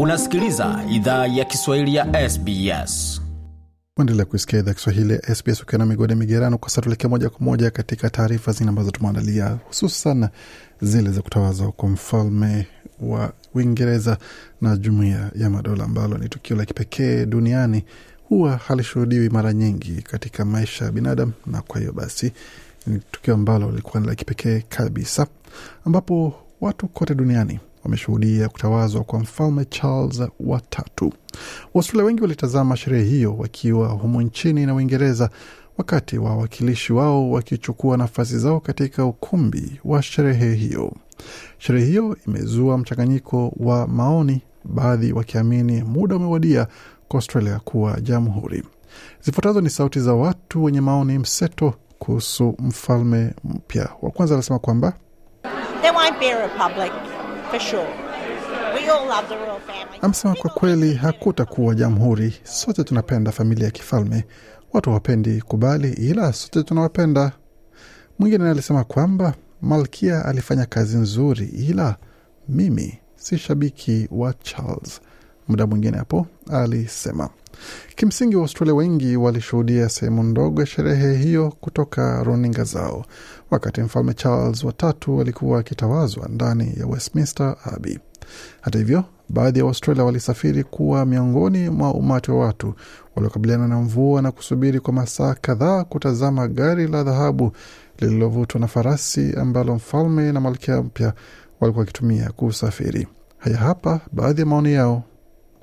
Unasikiliza idhaa ya Kiswahili ya SBS. Endelea kuisikia idhaa Kiswahili ya SBS ukiwa na migode migerano. Kwa sasa moja kwa moja katika taarifa zingine ambazo tumeandalia, hususan zile za kutawazwa kwa mfalme wa Uingereza na Jumuiya ya Madola, ambalo ni tukio la kipekee duniani, huwa halishuhudiwi mara nyingi katika maisha ya binadamu, na kwa hiyo basi ni tukio ambalo lilikuwa ni la kipekee kabisa, ambapo watu kote duniani wameshuhudia kutawazwa kwa mfalme Charles watatu. Waustralia wengi walitazama sherehe hiyo wakiwa humu nchini na Uingereza, wakati wa wawakilishi wao wakichukua nafasi zao katika ukumbi wa sherehe hiyo. Sherehe hiyo imezua mchanganyiko wa maoni, baadhi wakiamini muda umewadia kwa Australia kuwa jamhuri. Zifuatazo ni sauti za watu wenye maoni mseto kuhusu mfalme mpya. Wa kwanza anasema kwamba There won't be a republic, Amesema kwa kweli hakutakuwa jamhuri. Sote tunapenda familia ya kifalme, watu hawapendi kubali, ila sote tunawapenda. Mwingine alisema kwamba malkia alifanya kazi nzuri, ila mimi si shabiki wa Charles. Muda mwingine hapo alisema kimsingi, Waaustralia wengi walishuhudia sehemu ndogo ya sherehe hiyo kutoka runinga zao, wakati mfalme Charles watatu alikuwa akitawazwa ndani ya Westminster Abbey. Hata hivyo, baadhi ya Waustralia walisafiri kuwa miongoni mwa umati wa watu waliokabiliana na mvua na kusubiri kwa masaa kadhaa kutazama gari la dhahabu lililovutwa na farasi ambalo mfalme na malkia mpya walikuwa wakitumia kusafiri. Haya hapa baadhi ya maoni yao.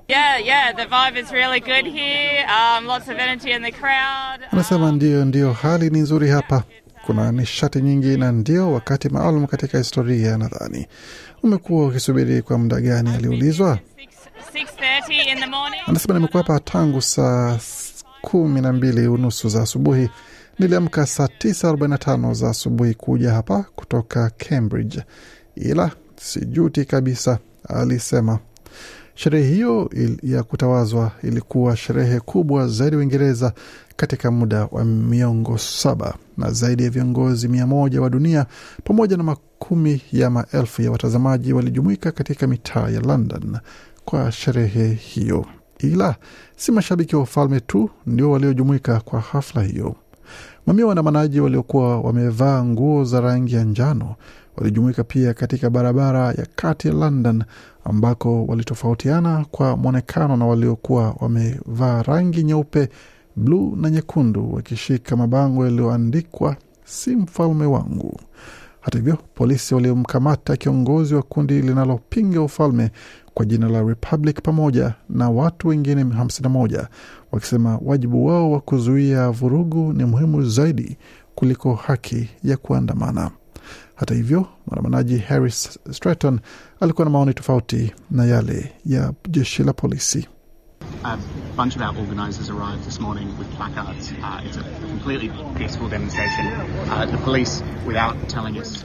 Yeah, yeah, the vibe is really good here. Um, lots of energy in the crowd. Anasema ndio, ndio, hali ni nzuri hapa, kuna nishati nyingi na ndio wakati maalum katika historia. Nadhani umekuwa ukisubiri kwa muda gani? Aliulizwa. 6.30 in the morning. Anasema nimekuwa hapa tangu saa kumi na mbili unusu za asubuhi. Niliamka saa tisa arobaini na tano za asubuhi kuja hapa kutoka Cambridge, ila sijuti kabisa, alisema. Sherehe hiyo ya kutawazwa ilikuwa sherehe kubwa zaidi Uingereza katika muda wa miongo saba, na zaidi ya viongozi mia moja wa dunia pamoja na makumi ya maelfu ya watazamaji walijumuika katika mitaa ya London kwa sherehe hiyo. Ila si mashabiki wa ufalme tu ndio waliojumuika kwa hafla hiyo. Mamia waandamanaji waliokuwa wamevaa nguo za rangi ya njano walijumuika pia katika barabara ya kati ya London ambako walitofautiana kwa mwonekano na waliokuwa wamevaa rangi nyeupe, bluu na nyekundu, wakishika mabango yaliyoandikwa si mfalme wangu. Hata hivyo, polisi waliomkamata kiongozi wa kundi linalopinga ufalme kwa jina la Republic pamoja na watu wengine 51 wakisema wajibu wao wa kuzuia vurugu ni muhimu zaidi kuliko haki ya kuandamana. Hata hivyo, mwandamanaji Harris Stratton alikuwa na maoni tofauti na yale ya jeshi la polisi. A bunch of our organisers arrived this morning with placards. Uh, it's a completely peaceful demonstration. Uh, the police, without telling us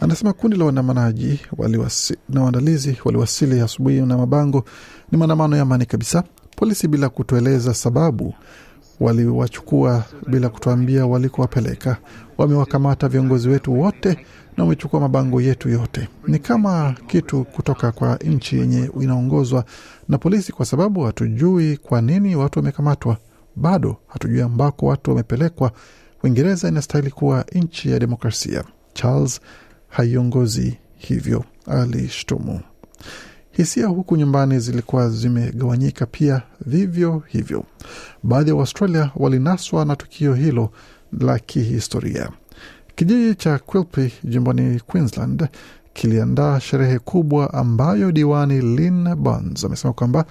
Anasema kundi la waandamanaji waliwasi, na waandalizi waliwasili asubuhi na mabango. Ni maandamano ya amani kabisa. Polisi bila kutueleza sababu waliwachukua bila kutuambia walikowapeleka. Wamewakamata viongozi wetu wote na wamechukua mabango yetu yote. Ni kama kitu kutoka kwa nchi yenye inaongozwa na polisi, kwa sababu hatujui kwa nini watu wamekamatwa. Bado hatujui ambako watu wamepelekwa. Uingereza inastahili kuwa nchi ya demokrasia. Charles haiongozi hivyo, alishtumu. Hisia huku nyumbani zilikuwa zimegawanyika pia vivyo hivyo. Baadhi ya wa Waustralia walinaswa na tukio hilo la kihistoria. Kijiji cha Quilpie jimboni Queensland kiliandaa sherehe kubwa ambayo diwani Lynn Burns amesema kwamba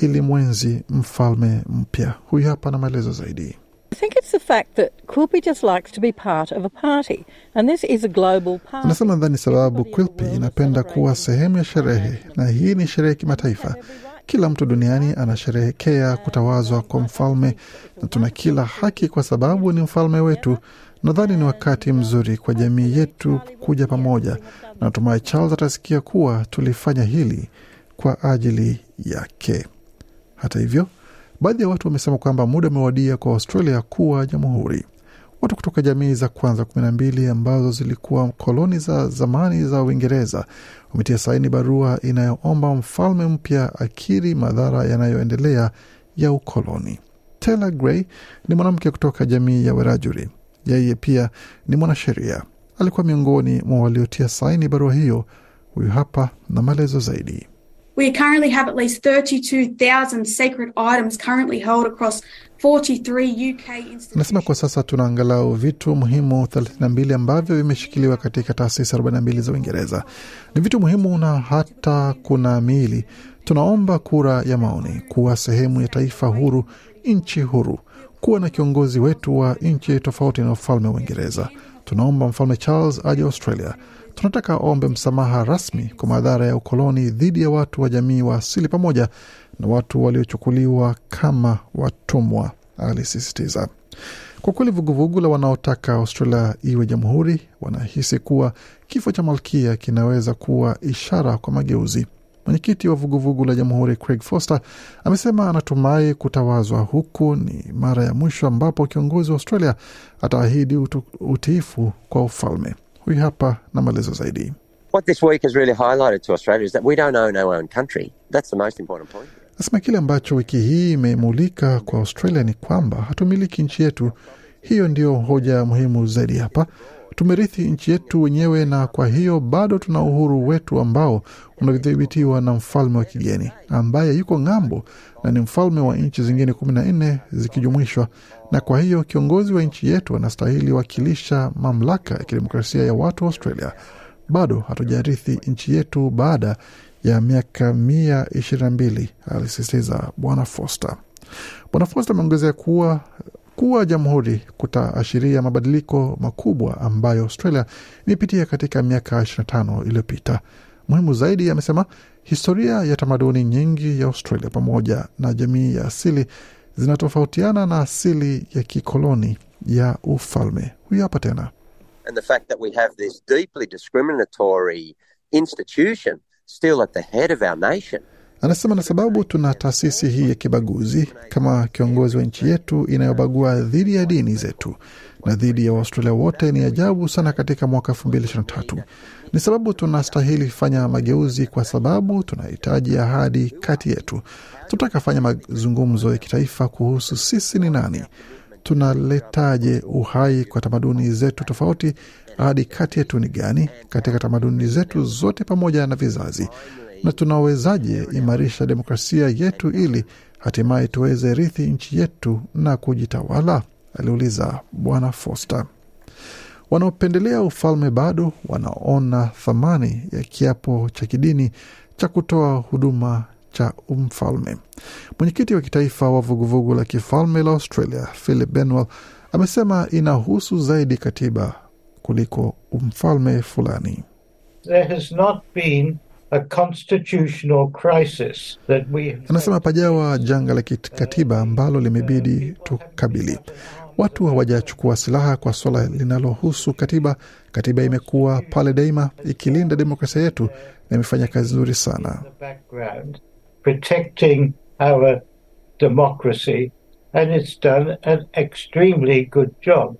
ilimwenzi mfalme mpya. Huyu hapa na maelezo zaidi. I think it's the fact that Quilpie just likes to be part of a party, and this is a global party. Anasema nadhani sababu Quilpie inapenda kuwa sehemu ya sherehe, na hii ni sherehe kimataifa. Kila mtu duniani anasherehekea kutawazwa kwa mfalme, na tuna kila haki kwa sababu ni mfalme wetu. Nadhani ni wakati mzuri kwa jamii yetu kuja pamoja, na natumai Charles atasikia kuwa tulifanya hili kwa ajili yake. Hata hivyo, baadhi ya watu wamesema kwamba muda umewadia kwa Australia kuwa jamhuri. Watu kutoka jamii za kwanza kumi na mbili ambazo zilikuwa koloni za zamani za Uingereza wametia saini barua inayoomba mfalme mpya akiri madhara yanayoendelea ya ukoloni. Taylor Gray ni mwanamke kutoka jamii ya Werajuri. Yeye pia ni mwanasheria, alikuwa miongoni mwa waliotia saini barua hiyo. Huyu hapa na maelezo zaidi. We currently have at least 32,000 sacred items currently held across 43 UK institutions. Anasema kwa sasa tuna angalau vitu muhimu 32 ambavyo vimeshikiliwa katika taasisi 42 za Uingereza. Ni vitu muhimu na hata kuna miili. Tunaomba kura ya maoni kuwa sehemu ya taifa huru, nchi huru, kuwa na kiongozi wetu wa nchi tofauti na ufalme wa Uingereza. Tunaomba mfalme Charles aje Australia. Tunataka aombe msamaha rasmi kwa madhara ya ukoloni dhidi ya watu wa jamii wa asili pamoja na watu waliochukuliwa kama watumwa, alisisitiza. Kwa kweli vuguvugu la wanaotaka Australia iwe jamhuri wanahisi kuwa kifo cha malkia kinaweza kuwa ishara kwa mageuzi. Mwenyekiti wa vuguvugu la jamhuri Craig Foster amesema anatumai kutawazwa huku ni mara ya mwisho ambapo kiongozi wa Australia ataahidi utiifu kwa ufalme. Huyu hapa na maelezo zaidi. What this week has really highlighted to Australia is that we don't own our own country. That's the most important point. Nasema kile ambacho wiki hii imemulika kwa Australia ni kwamba hatumiliki nchi yetu. Hiyo ndio hoja muhimu zaidi hapa. Tumerithi nchi yetu wenyewe, na kwa hiyo bado tuna uhuru wetu ambao unadhibitiwa na mfalme wa kigeni ambaye yuko ng'ambo na ni mfalme wa nchi zingine kumi na nne zikijumuishwa. Na kwa hiyo kiongozi wa nchi yetu anastahili wakilisha mamlaka ya kidemokrasia ya watu wa Australia. Bado hatujarithi nchi yetu baada ya miaka mia ishirini na mbili, alisisitiza Bwana Foster. Bwana Foster ameongezea kuwa kuwa jamhuri kutaashiria mabadiliko makubwa ambayo Australia imepitia katika miaka 25 iliyopita. Muhimu zaidi, amesema historia ya tamaduni nyingi ya Australia pamoja na jamii ya asili zinatofautiana na asili ya kikoloni ya ufalme. Huyu hapa tena. And the fact that we have this deeply discriminatory institution still at the head of our nation. Anasema na sababu tuna taasisi hii ya kibaguzi kama kiongozi wa nchi yetu inayobagua dhidi ya dini zetu na dhidi ya Waustralia wote ni ajabu sana katika mwaka 2023. Ni sababu tunastahili fanya mageuzi, kwa sababu tunahitaji ahadi kati yetu. Tunataka fanya mazungumzo ya kitaifa kuhusu sisi ni nani, tunaletaje uhai kwa tamaduni zetu tofauti. Ahadi kati yetu ni gani katika tamaduni zetu zote pamoja na vizazi na tunawezaje imarisha demokrasia yetu ili hatimaye tuweze rithi nchi yetu na kujitawala? aliuliza Bwana Foster. Wanaopendelea ufalme bado wanaona thamani ya kiapo cha kidini cha kutoa huduma cha umfalme. Mwenyekiti wa kitaifa wa vuguvugu la kifalme la Australia Philip Benwell amesema inahusu zaidi katiba kuliko umfalme fulani. There has not been a constitutional crisis that we Anasema pajawa janga la kikatiba ambalo limebidi tukabili. Watu hawajachukua silaha kwa suala linalohusu katiba. Katiba imekuwa pale daima ikilinda demokrasia yetu na imefanya kazi nzuri sana. the background protecting our democracy and it's done an extremely good job.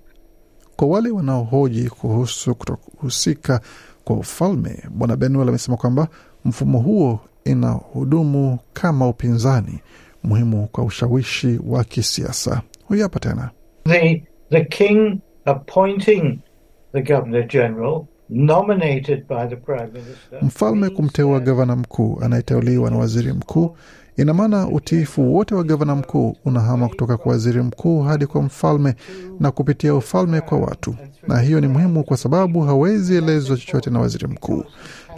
Kwa wale wanaohoji kuhusu kutohusika kwa ufalme, Bwana Benwell amesema kwamba mfumo huo ina hudumu kama upinzani muhimu kwa ushawishi wa kisiasa. Huyu hapa tena. The the king appointing the governor general nominated by the prime minister Mfalme kumteua gavana mkuu anayeteuliwa na waziri mkuu, ina maana utiifu wote wa gavana mkuu unahama kutoka kwa waziri mkuu hadi kwa mfalme na kupitia ufalme kwa watu, na hiyo ni muhimu kwa sababu hawezi elezwa chochote na waziri mkuu.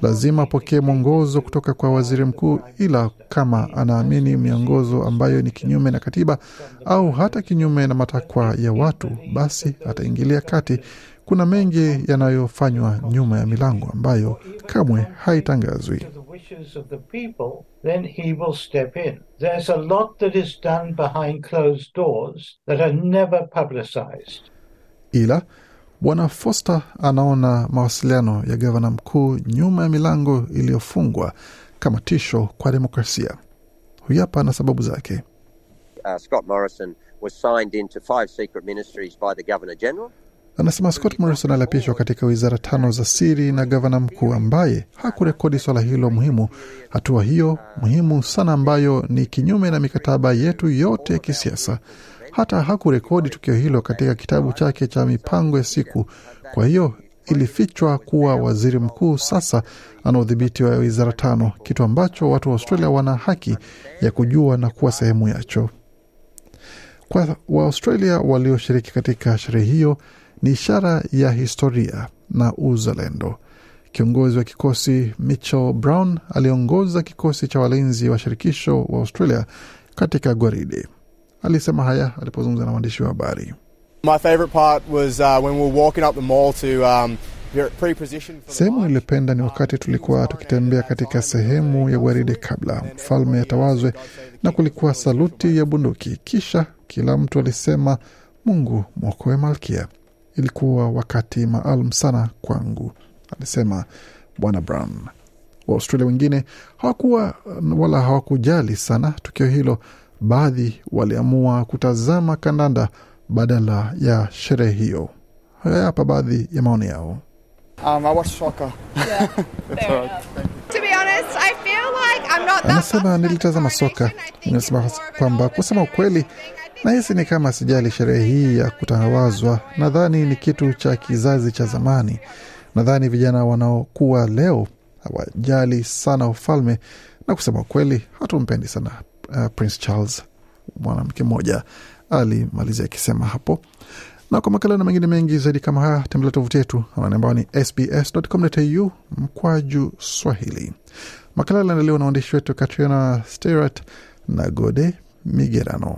Lazima apokee mwongozo kutoka kwa waziri mkuu, ila kama anaamini miongozo ambayo ni kinyume na katiba au hata kinyume na matakwa ya watu, basi ataingilia kati. Kuna mengi yanayofanywa nyuma ya milango ambayo kamwe haitangazwi. Wishes of the people, then he will step in. There's a lot that is done behind closed doors that are never publicized. Ila Bwana Foster anaona mawasiliano ya gavana mkuu nyuma ya milango iliyofungwa kama tisho kwa demokrasia. Huyu hapa na sababu zake. uh, Scott Morrison was signed into five secret ministries by the Governor General. Anasema Scott Morrison aliapishwa katika wizara tano za siri na gavana mkuu ambaye hakurekodi swala hilo muhimu, hatua hiyo muhimu sana ambayo ni kinyume na mikataba yetu yote ya kisiasa. Hata hakurekodi tukio hilo katika kitabu chake cha mipango ya siku. Kwa hiyo ilifichwa kuwa waziri mkuu sasa ana udhibiti wa wizara tano, kitu ambacho watu wa Australia wana haki ya kujua na kuwa sehemu yacho. Kwa Waaustralia walioshiriki katika sherehe hiyo ni ishara ya historia na uzalendo. Kiongozi wa kikosi Mitchell Brown aliongoza kikosi cha walinzi wa shirikisho wa Australia katika gwaridi. Alisema haya alipozungumza na waandishi wa habari. My favourite part was uh, when we were walking up the mall to um, Sehemu nilipenda ni wakati tulikuwa tukitembea katika sehemu ya gwaride kabla mfalme atawazwe, na kulikuwa saluti ya bunduki, kisha kila mtu alisema Mungu mwokoe malkia. Ilikuwa wakati maalum sana kwangu, alisema Bwana Brown. Waaustralia wengine hawakuwa wala hawakujali sana tukio hilo. Baadhi waliamua kutazama kandanda badala ya sherehe hiyo. Haya hapa baadhi ya maoni yao. Um, I watched soccer. That's all right. To be honest, I feel like I'm not that Anasema nilitazama soka, inasema kwamba kusema ukweli, nahisi ni kama sijali sherehe hii ya kutangawazwa. Nadhani ni kitu cha kizazi cha zamani. Nadhani vijana wanaokuwa leo hawajali sana ufalme, na kusema kweli, hatumpendi sana uh, Prince Charles. Mwanamke mmoja alimalizia akisema hapo. Na kwa makala na mengine mengi zaidi kama haya, tembelea tovuti yetu ambayo ni sbs.com.au mkwaju Swahili. Makala aliandaliwa na waandishi wetu Katriona Stewart na Gode Migerano.